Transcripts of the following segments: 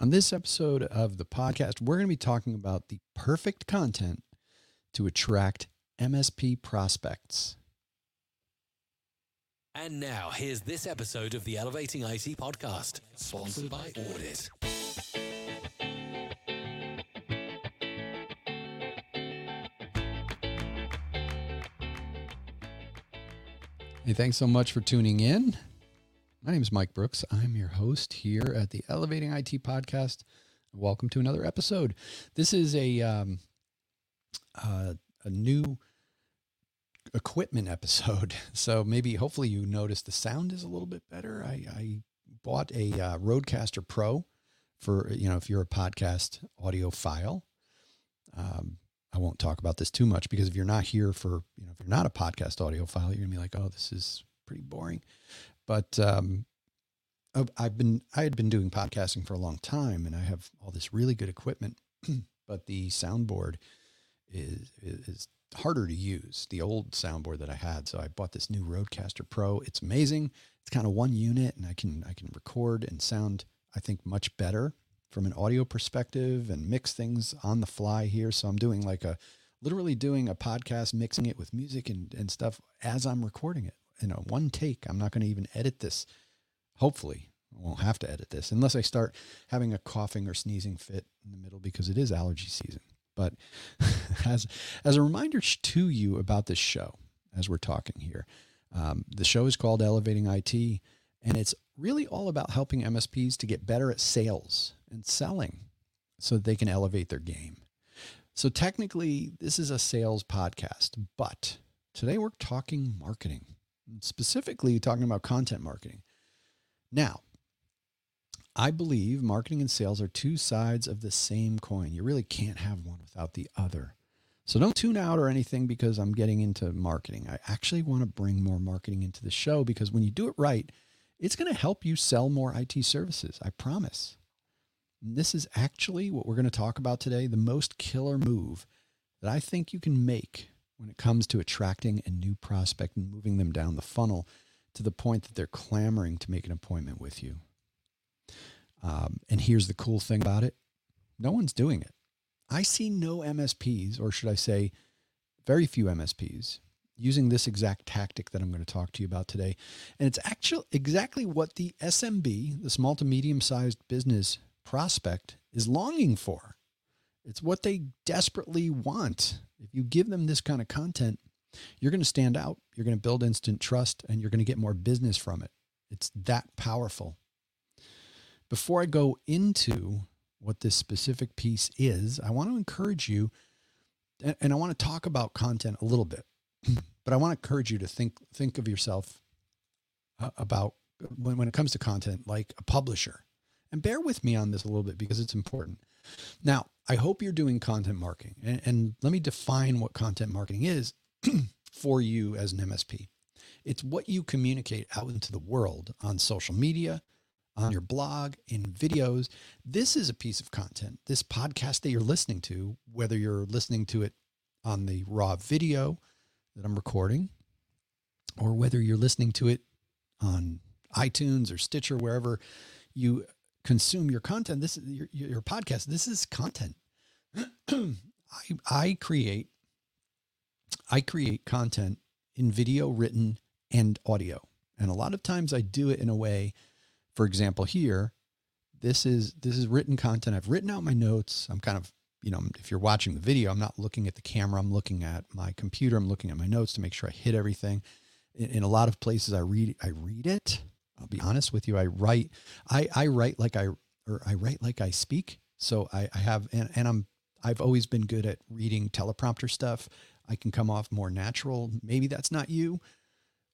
On this episode of the podcast, we're going to be talking about the perfect content to attract MSP prospects. And now, here's this episode of the Elevating IT podcast, sponsored by Audit. Hey, thanks so much for tuning in. My name is Mike Brooks. I'm your host here at the Elevating IT podcast. Welcome to another episode. This is a um, uh, a new equipment episode, so maybe hopefully you notice the sound is a little bit better. I, I bought a uh, Pro for you know if you're a podcast audiophile. Um, I won't talk about this too much because if you're not here for you know if you're not a podcast audiophile, you're gonna be like, oh, this is pretty boring. But um, I've been I had been doing podcasting for a long time, and I have all this really good equipment, but the soundboard is is harder to use. The old soundboard that I had, so I bought this new Rodecaster Pro. It's amazing. It's kind of one unit, and I can I can record and sound I think much better from an audio perspective and mix things on the fly here. So I'm doing like a literally doing a podcast, mixing it with music and, and stuff as I'm recording it you know, one take. I'm not going to even edit this. Hopefully, I won't have to edit this unless I start having a coughing or sneezing fit in the middle because it is allergy season. But as as a reminder to you about this show, as we're talking here, um, the show is called Elevating IT, and it's really all about helping MSPs to get better at sales and selling, so that they can elevate their game. So technically, this is a sales podcast, but today we're talking marketing specifically talking about content marketing. Now, I believe marketing and sales are two sides of the same coin. You really can't have one without the other. So don't tune out or anything because I'm getting into marketing. I actually want to bring more marketing into the show because when you do it right, it's going to help you sell more IT services. I promise. And this is actually what we're going to talk about today the most killer move that I think you can make when it comes to attracting a new prospect and moving them down the funnel to the point that they're clamoring to make an appointment with you. Um, and here's the cool thing about it no one's doing it. I see no MSPs, or should I say, very few MSPs, using this exact tactic that I'm going to talk to you about today. And it's actually exactly what the SMB, the small to medium sized business prospect, is longing for. It's what they desperately want. If you give them this kind of content, you're going to stand out, you're going to build instant trust, and you're going to get more business from it. It's that powerful. Before I go into what this specific piece is, I want to encourage you, and I want to talk about content a little bit, but I want to encourage you to think think of yourself uh, about when, when it comes to content like a publisher. And bear with me on this a little bit because it's important. Now, I hope you're doing content marketing. And, and let me define what content marketing is for you as an MSP. It's what you communicate out into the world on social media, on your blog, in videos. This is a piece of content. This podcast that you're listening to, whether you're listening to it on the raw video that I'm recording, or whether you're listening to it on iTunes or Stitcher, wherever you consume your content, this is your, your podcast. This is content. I, I create, I create content in video, written, and audio. And a lot of times I do it in a way, for example, here, this is, this is written content. I've written out my notes. I'm kind of, you know, if you're watching the video, I'm not looking at the camera. I'm looking at my computer. I'm looking at my notes to make sure I hit everything. In, in a lot of places I read, I read it I'll be honest with you. I write, I, I write like I, or I write like I speak. So I, I have, and, and I'm, I've always been good at reading teleprompter stuff. I can come off more natural. Maybe that's not you.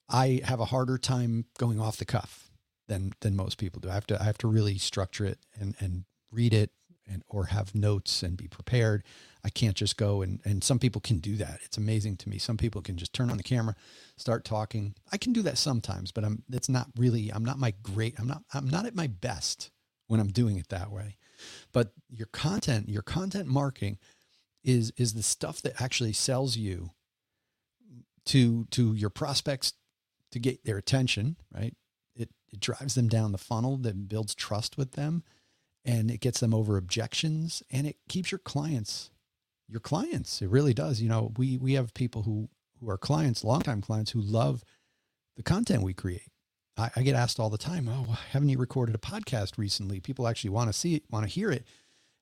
I have a harder time going off the cuff than, than most people do. I have to, I have to really structure it and, and read it and, or have notes and be prepared. I can't just go and, and some people can do that. It's amazing to me. Some people can just turn on the camera, start talking. I can do that sometimes, but I'm, it's not really, I'm not my great, I'm not, I'm not at my best when I'm doing it that way. But your content, your content marketing is, is the stuff that actually sells you to, to your prospects to get their attention, right? It, it drives them down the funnel that builds trust with them and it gets them over objections and it keeps your clients your clients. It really does. You know, we we have people who who are clients, longtime clients who love the content we create. I, I get asked all the time, "Oh, haven't you recorded a podcast recently?" People actually want to see it, want to hear it,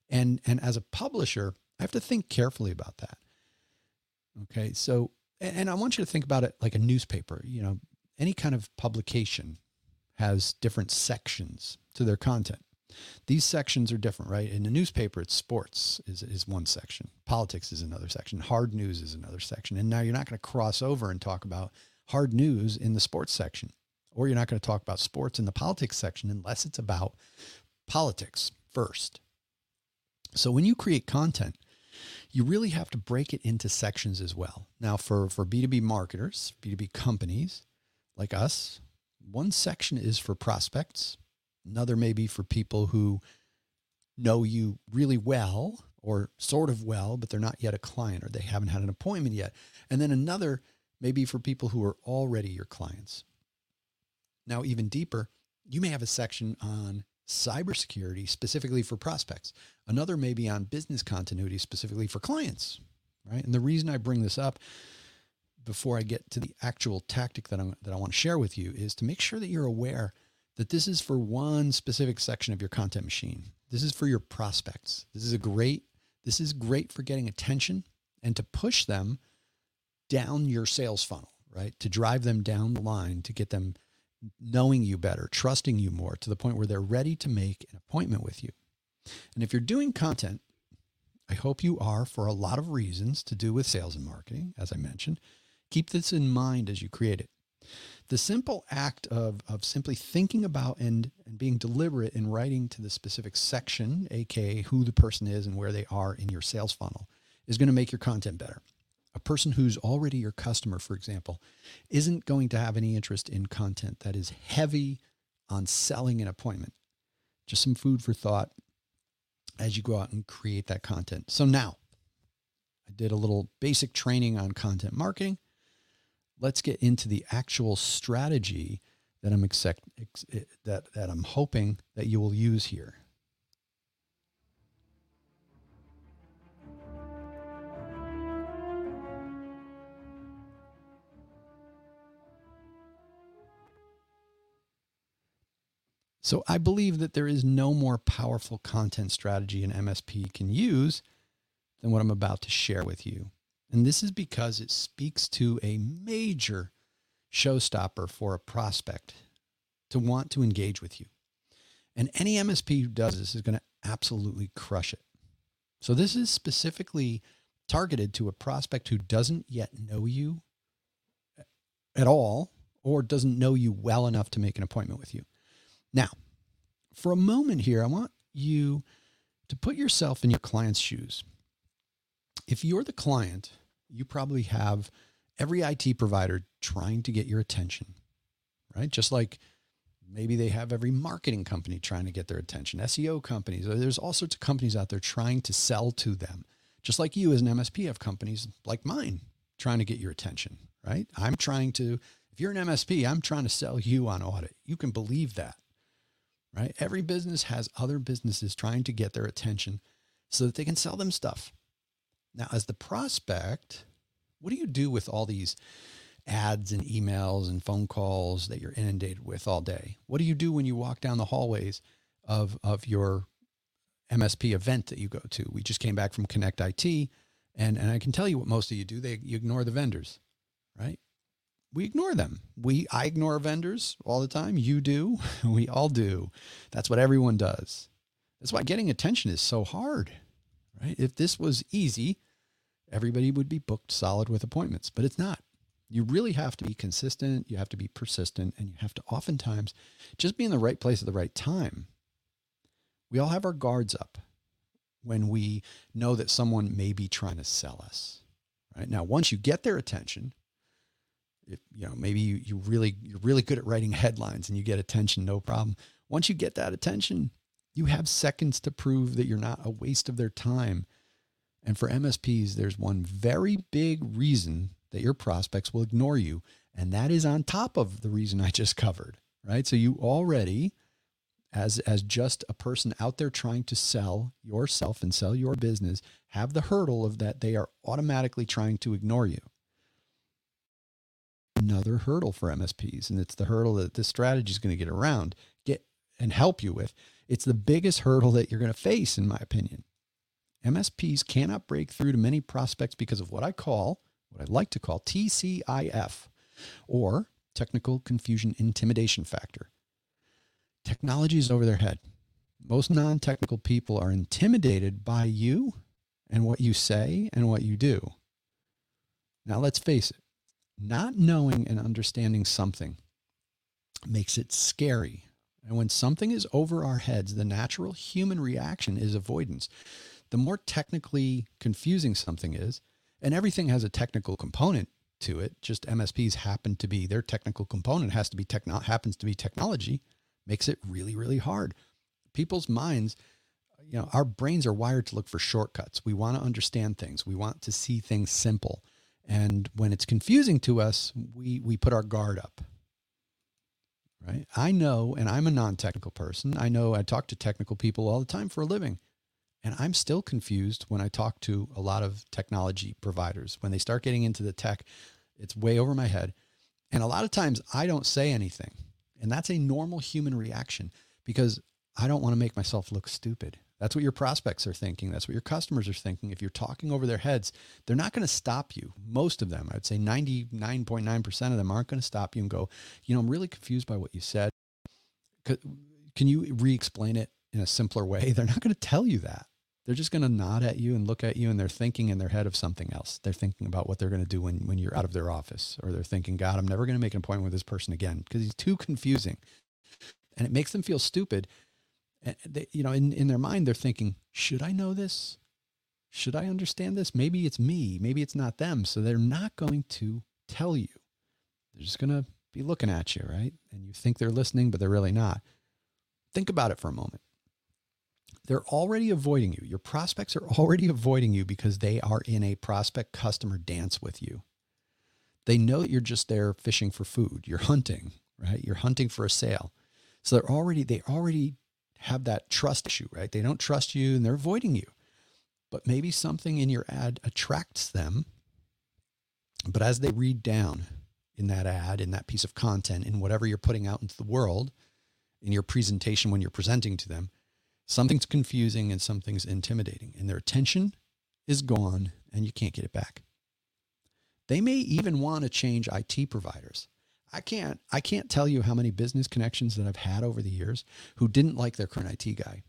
and and as a publisher, I have to think carefully about that. Okay, so and I want you to think about it like a newspaper. You know, any kind of publication has different sections to their content. These sections are different, right? In a newspaper, it's sports is, is one section, politics is another section, hard news is another section. And now you're not going to cross over and talk about hard news in the sports section, or you're not going to talk about sports in the politics section unless it's about politics first. So when you create content, you really have to break it into sections as well. Now, for, for B2B marketers, B2B companies like us, one section is for prospects, Another maybe for people who know you really well or sort of well, but they're not yet a client or they haven't had an appointment yet. And then another maybe for people who are already your clients. Now, even deeper, you may have a section on cybersecurity specifically for prospects. Another maybe on business continuity specifically for clients, right? And the reason I bring this up before I get to the actual tactic that, I'm, that I want to share with you is to make sure that you're aware that this is for one specific section of your content machine. This is for your prospects. This is a great, this is great for getting attention and to push them down your sales funnel, right? To drive them down the line, to get them knowing you better, trusting you more to the point where they're ready to make an appointment with you. And if you're doing content, I hope you are for a lot of reasons to do with sales and marketing, as I mentioned. Keep this in mind as you create it the simple act of, of simply thinking about and, and being deliberate in writing to the specific section, aka who the person is and where they are in your sales funnel, is going to make your content better. A person who's already your customer, for example, isn't going to have any interest in content that is heavy on selling an appointment. Just some food for thought as you go out and create that content. So now I did a little basic training on content marketing let's get into the actual strategy that I'm expect, eh, that that I'm hoping that you will use here. So I believe that there is no more powerful content strategy an MSP can use than what I'm about to share with you. And this is because it speaks to a major showstopper for a prospect to want to engage with you. And any MSP who does this is going to absolutely crush it. So this is specifically targeted to a prospect who doesn't yet know you uh, at all or doesn't know you well enough to make an appointment with you. Now, for a moment here, I want you to put yourself in your client's shoes. If you're the client you probably have every IT provider trying to get your attention, right? Just like maybe they have every marketing company trying to get their attention, SEO companies. There's all sorts of companies out there trying to sell to them. Just like you as an MSP have companies like mine trying to get your attention, right? I'm trying to, if you're an MSP, I'm trying to sell you on audit. You can believe that, right? Every business has other businesses trying to get their attention so that they can sell them stuff. Now, as the prospect, what do you do with all these ads and emails and phone calls that you're inundated with all day? What do you do when you walk down the hallways of, of your MSP event that you go to? We just came back from Connect IT, and, and I can tell you what most of you do. They you ignore the vendors, right? We ignore them. We I ignore vendors all the time. You do. We all do. That's what everyone does. That's why getting attention is so hard right? If this was easy, everybody would be booked solid with appointments, but it's not. You really have to be consistent, you have to be persistent, and you have to oftentimes just be in the right place at the right time. We all have our guards up when we know that someone may be trying to sell us. Right now, once you get their attention, if you know maybe you, you really you're really good at writing headlines and you get attention, no problem. Once you get that attention, you have seconds to prove that you're not a waste of their time. And for MSPs, there's one very big reason that your prospects will ignore you. And that is on top of the reason I just covered, right? So you already, as as just a person out there trying to sell yourself and sell your business have the hurdle of that they are automatically trying to ignore you another hurdle for MSPs and it's the hurdle that this strategy is going to get around get and help you with it's the biggest hurdle that you're going to face in my opinion MSPs cannot break through to many prospects because of what I call what I like to call TCIF or technical confusion intimidation factor technology is over their head. Most non technical people are intimidated by you and what you say and what you do. Now, let's face it, not knowing and understanding something makes it scary. And when something is over our heads, the natural human reaction is avoidance. The more technically confusing something is, and everything has a technical component to it, just MSPs happen to be their technical component has to be techno- happens to be technology makes it really, really hard. People's minds, you know, our brains are wired to look for shortcuts. We want to understand things. We want to see things simple. And when it's confusing to us, we we put our guard up. Right? I know, and I'm a non-technical person. I know I talk to technical people all the time for a living. And I'm still confused when I talk to a lot of technology providers. When they start getting into the tech, it's way over my head. And a lot of times I don't say anything. And that's a normal human reaction because I don't want to make myself look stupid. That's what your prospects are thinking. That's what your customers are thinking. If you're talking over their heads, they're not going to stop you. Most of them, I'd say 99.9% of them aren't going to stop you and go, you know, I'm really confused by what you said. Can you re explain it in a simpler way? They're not going to tell you that they're just going to nod at you and look at you and they're thinking in their head of something else. They're thinking about what they're going to do when, when you're out of their office or they're thinking, God, I'm never going to make an appointment with this person again because he's too confusing. And it makes them feel stupid. And they, you know, in, in their mind, they're thinking, should I know this? Should I understand this? Maybe it's me. Maybe it's not them. So they're not going to tell you. They're just going to be looking at you, right? And you think they're listening, but they're really not. Think about it for a moment they're already avoiding you. Your prospects are already avoiding you because they are in a prospect customer dance with you. They know that you're just there fishing for food. You're hunting, right? You're hunting for a sale. So they're already they already have that trust issue, right? They don't trust you and they're avoiding you. But maybe something in your ad attracts them. But as they read down in that ad, in that piece of content, in whatever you're putting out into the world, in your presentation when you're presenting to them, Something's confusing and something's intimidating, and their attention is gone and you can't get it back. They may even want to change IT providers. I can't I can't tell you how many business connections that I've had over the years who didn't like their current IT guy.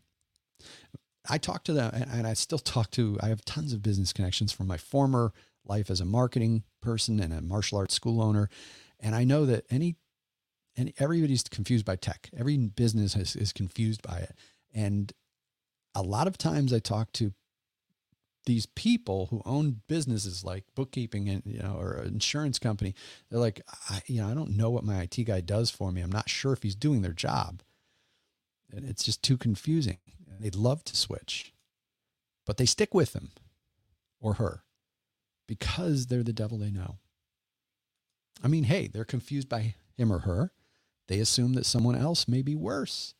I talk to them and I still talk to I have tons of business connections from my former life as a marketing person and a martial arts school owner. And I know that any and everybody's confused by tech. Every business is, is confused by it. And a lot of times I talk to these people who own businesses like bookkeeping and you know or insurance company they're like I, you know i don't know what my it guy does for me. I'm not sure if he's doing their job. And it's just too confusing. They'd love to switch but they stick with him or her because they're the devil they know. I mean hey they're confused by him or her. They assume that someone else may be worse.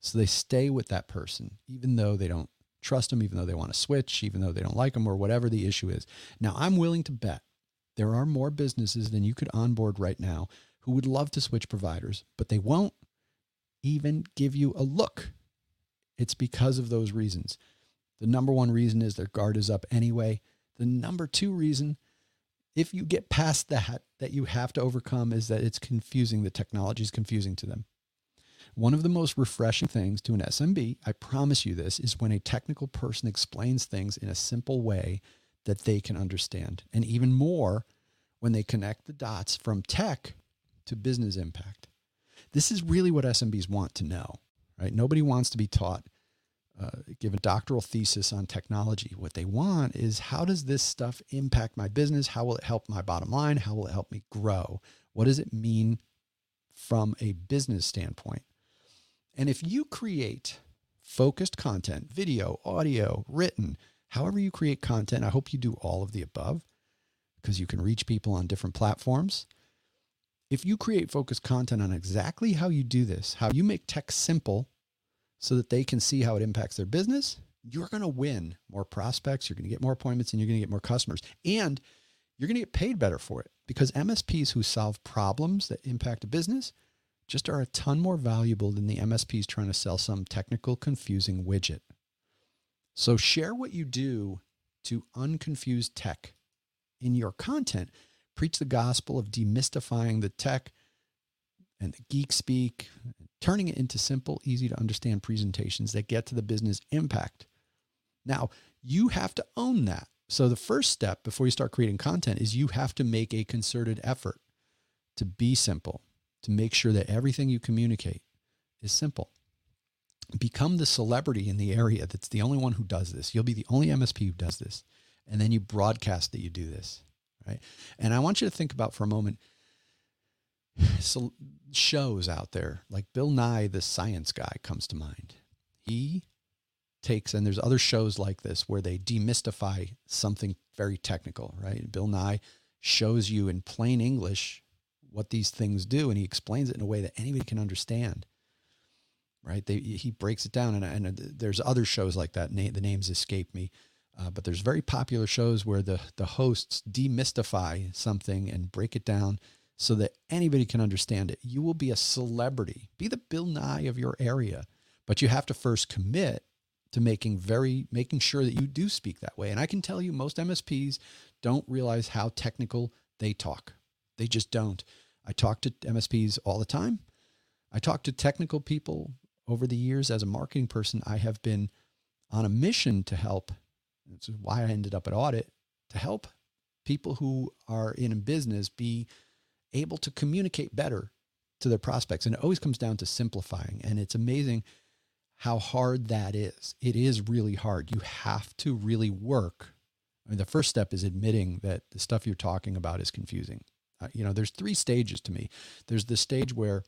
So they stay with that person, even though they don't trust them, even though they want to switch, even though they don't like them, or whatever the issue is. Now, I'm willing to bet there are more businesses than you could onboard right now who would love to switch providers, but they won't even give you a look. It's because of those reasons. The number one reason is their guard is up anyway. The number two reason, if you get past that, that you have to overcome is that it's confusing. The technology is confusing to them. One of the most refreshing things to an SMB, I promise you this, is when a technical person explains things in a simple way that they can understand. And even more when they connect the dots from tech to business impact. This is really what SMBs want to know, right? Nobody wants to be taught, uh, give a doctoral thesis on technology. What they want is how does this stuff impact my business? How will it help my bottom line? How will it help me grow? What does it mean from a business standpoint? And if you create focused content, video, audio, written, however you create content, I hope you do all of the above because you can reach people on different platforms. If you create focused content on exactly how you do this, how you make tech simple so that they can see how it impacts their business, you're going to win more prospects, you're going to get more appointments, and you're going to get more customers. And you're going to get paid better for it because MSPs who solve problems that impact a business just are a ton more valuable than the MSPs trying to sell some technical, confusing widget. So share what you do to unconfuse tech in your content. Preach the gospel of demystifying the tech and the geek speak, turning it into simple, easy to understand presentations that get to the business impact. Now, you have to own that. So, the first step before you start creating content is you have to make a concerted effort to be simple, to make sure that everything you communicate is simple. Become the celebrity in the area that's the only one who does this. You'll be the only MSP who does this. And then you broadcast that you do this, right? And I want you to think about for a moment so shows out there like Bill Nye, the science guy, comes to mind. He takes, and there's other shows like this where they demystify something very technical, right? Bill Nye shows you in plain English what these things do, and he explains it in a way that anybody can understand. Right? They, he breaks it down, and, and there's other shows like that. the names escape me, uh, but there's very popular shows where the the hosts demystify something and break it down so that anybody can understand it. You will be a celebrity, be the Bill Nye of your area, but you have to first commit to making very making sure that you do speak that way. And I can tell you most MSPs don't realize how technical they talk. They just don't. I talk to MSPs all the time. I talk to technical people over the years as a marketing person. I have been on a mission to help. That's why I ended up at audit to help people who are in a business be able to communicate better to their prospects. And it always comes down to simplifying. And it's amazing how hard that is. It is really hard. You have to really work. I mean, the first step is admitting that the stuff you're talking about is confusing. You know, there's three stages to me. There's the stage where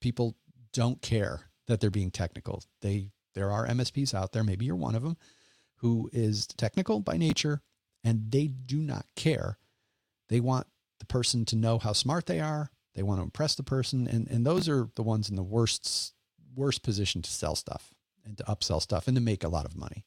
people don't care that they're being technical. They there are MSPs out there, maybe you're one of them, who is technical by nature and they do not care. They want the person to know how smart they are. They want to impress the person. And, and those are the ones in the worst, worst position to sell stuff and to upsell stuff and to make a lot of money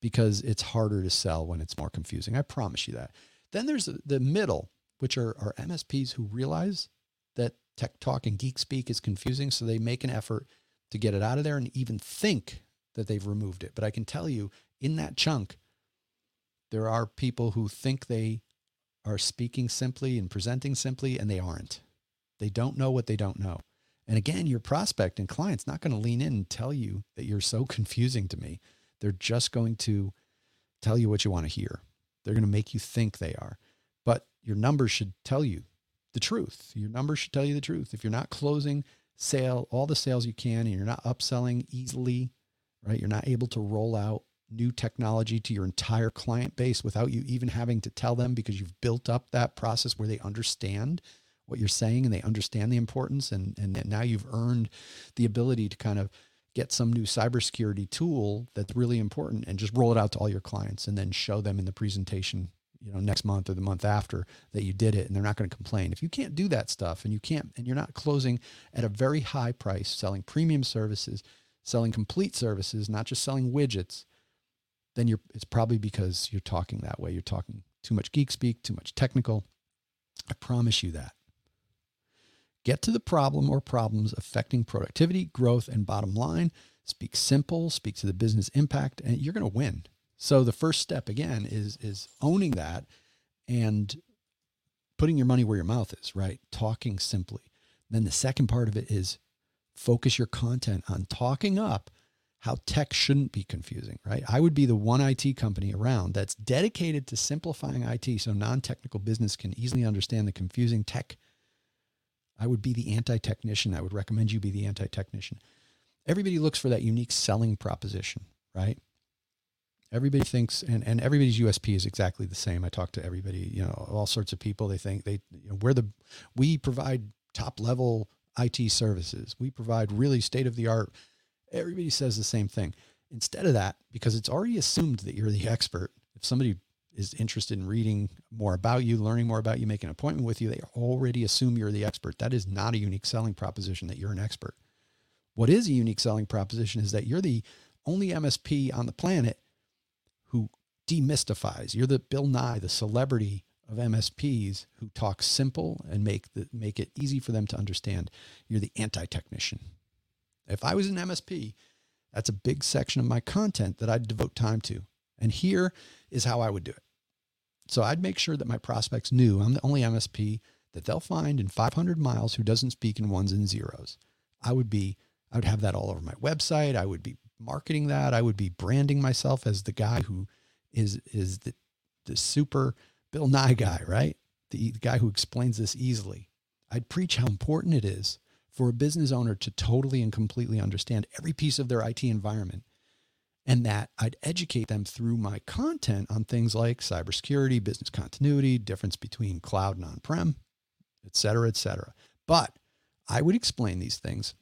because it's harder to sell when it's more confusing. I promise you that. Then there's the middle, which are, are MSPs who realize that tech talk and geek speak is confusing. So they make an effort to get it out of there and even think that they've removed it. But I can tell you in that chunk, there are people who think they are speaking simply and presenting simply, and they aren't. They don't know what they don't know. And again, your prospect and client's not going to lean in and tell you that you're so confusing to me. They're just going to tell you what you want to hear. They're going to make you think they are. Your numbers should tell you the truth. Your numbers should tell you the truth. If you're not closing sale, all the sales you can, and you're not upselling easily, right? You're not able to roll out new technology to your entire client base without you even having to tell them because you've built up that process where they understand what you're saying and they understand the importance and and now you've earned the ability to kind of get some new cybersecurity tool that's really important and just roll it out to all your clients and then show them in the presentation you know next month or the month after that you did it and they're not going to complain if you can't do that stuff and you can't and you're not closing at a very high price selling premium services selling complete services not just selling widgets then you're it's probably because you're talking that way. You're talking too much geek speak, too much technical. I promise you that. Get to the problem or problems affecting productivity, growth, and bottom line. Speak simple, speak to the business impact, and you're going to win. So the first step again is is owning that and putting your money where your mouth is, right? Talking simply. Then the second part of it is focus your content on talking up how tech shouldn't be confusing, right? I would be the one IT company around that's dedicated to simplifying IT so non technical business can easily understand the confusing tech. I would be the anti technician. I would recommend you be the anti technician. Everybody looks for that unique selling proposition, right? Everybody thinks, and, and everybody's USP is exactly the same. I talk to everybody, you know, all sorts of people. They think they, you know, we're the, we provide top level IT services. We provide really state of the art Everybody says the same thing. Instead of that, because it's already assumed that you're the expert, if somebody is interested in reading more about you, learning more about you, making an appointment with you, they already assume you're the expert. That is not a unique selling proposition that you're an expert. What is a unique selling proposition is that you're the only MSP on the planet who demystifies. You're the Bill Nye, the celebrity of MSPs who talk simple and make the make it easy for them to understand. You're the anti-technician. If I was an MSP, that's a big section of my content that I'd devote time to. And here is how I would do it. So I'd make sure that my prospects knew I'm the only MSP that they'll find in 500 miles who doesn't speak in ones and zeros. I would be, I would have that all over my website. I would be marketing that. I would be branding myself as the guy who is is the the super Bill Nye guy, right? The, the guy who explains this easily. I'd preach how important it is for a business owner to totally and completely understand every piece of their IT environment and that I'd educate them through my content on things like cybersecurity, business continuity, difference between cloud and on-prem, et cetera, et cetera. But I would explain these things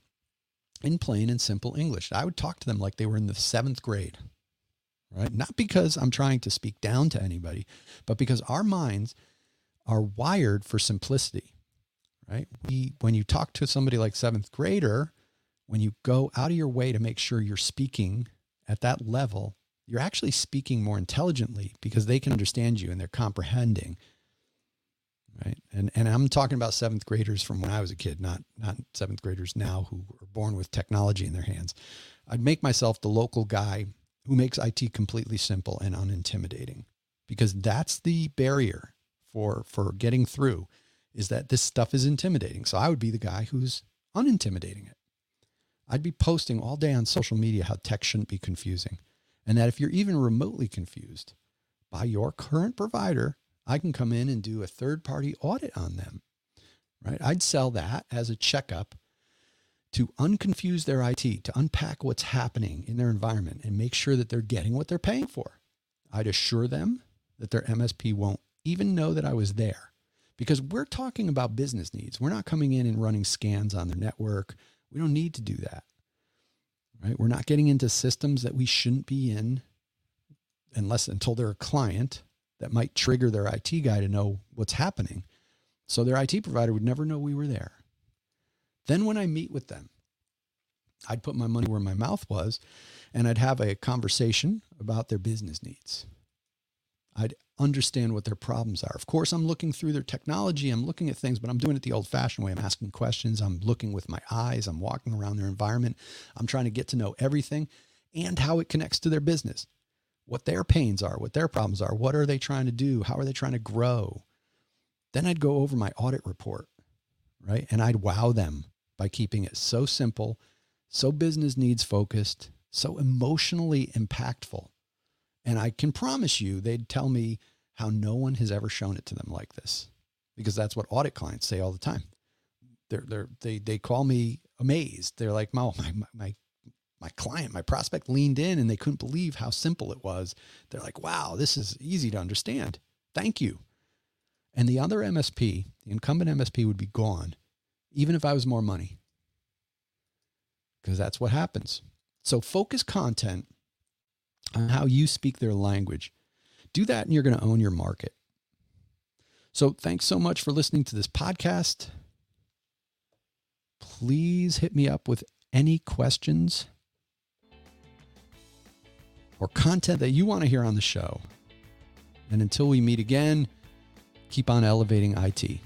in plain and simple English. I would talk to them like they were in the seventh grade, right? Not because I'm trying to speak down to anybody, but because our minds are wired for simplicity, right? We, when you talk to somebody like seventh grader, when you go out of your way to make sure you're speaking at that level, you're actually speaking more intelligently because they can understand you and they're comprehending. Right. And and I'm talking about seventh graders from when I was a kid, not not seventh graders now who are born with technology in their hands. I'd make myself the local guy who makes IT completely simple and unintimidating because that's the barrier for for getting through is that this stuff is intimidating. So I would be the guy who's unintimidating it. I'd be posting all day on social media how tech shouldn't be confusing. And that if you're even remotely confused by your current provider, I can come in and do a third party audit on them. Right? I'd sell that as a checkup to unconfuse their IT, to unpack what's happening in their environment and make sure that they're getting what they're paying for. I'd assure them that their MSP won't even know that I was there because we're talking about business needs. We're not coming in and running scans on their network. We don't need to do that. Right? We're not getting into systems that we shouldn't be in unless until they're a client that might trigger their IT guy to know what's happening. So their IT provider would never know we were there. Then when I meet with them, I'd put my money where my mouth was and I'd have a conversation about their business needs. I'd understand what their problems are. Of course, I'm looking through their technology, I'm looking at things, but I'm doing it the old fashioned way. I'm asking questions, I'm looking with my eyes, I'm walking around their environment, I'm trying to get to know everything and how it connects to their business, what their pains are, what their problems are, what are they trying to do, how are they trying to grow. Then I'd go over my audit report, right? And I'd wow them by keeping it so simple, so business needs focused, so emotionally impactful and I can promise you, they'd tell me how no one has ever shown it to them like this, because that's what audit clients say all the time. They're, they're, they, they call me amazed. They're like, "My my, my, my client, my prospect leaned in and they couldn't believe how simple it was. They're like, wow, this is easy to understand. Thank you. And the other MSP, the incumbent MSP would be gone, even if I was more money. Because that's what happens. So focus content on how you speak their language. Do that and you're going to own your market. So thanks so much for listening to this podcast. Please hit me up with any questions or content that you want to hear on the show. And until we meet again, keep on elevating IT.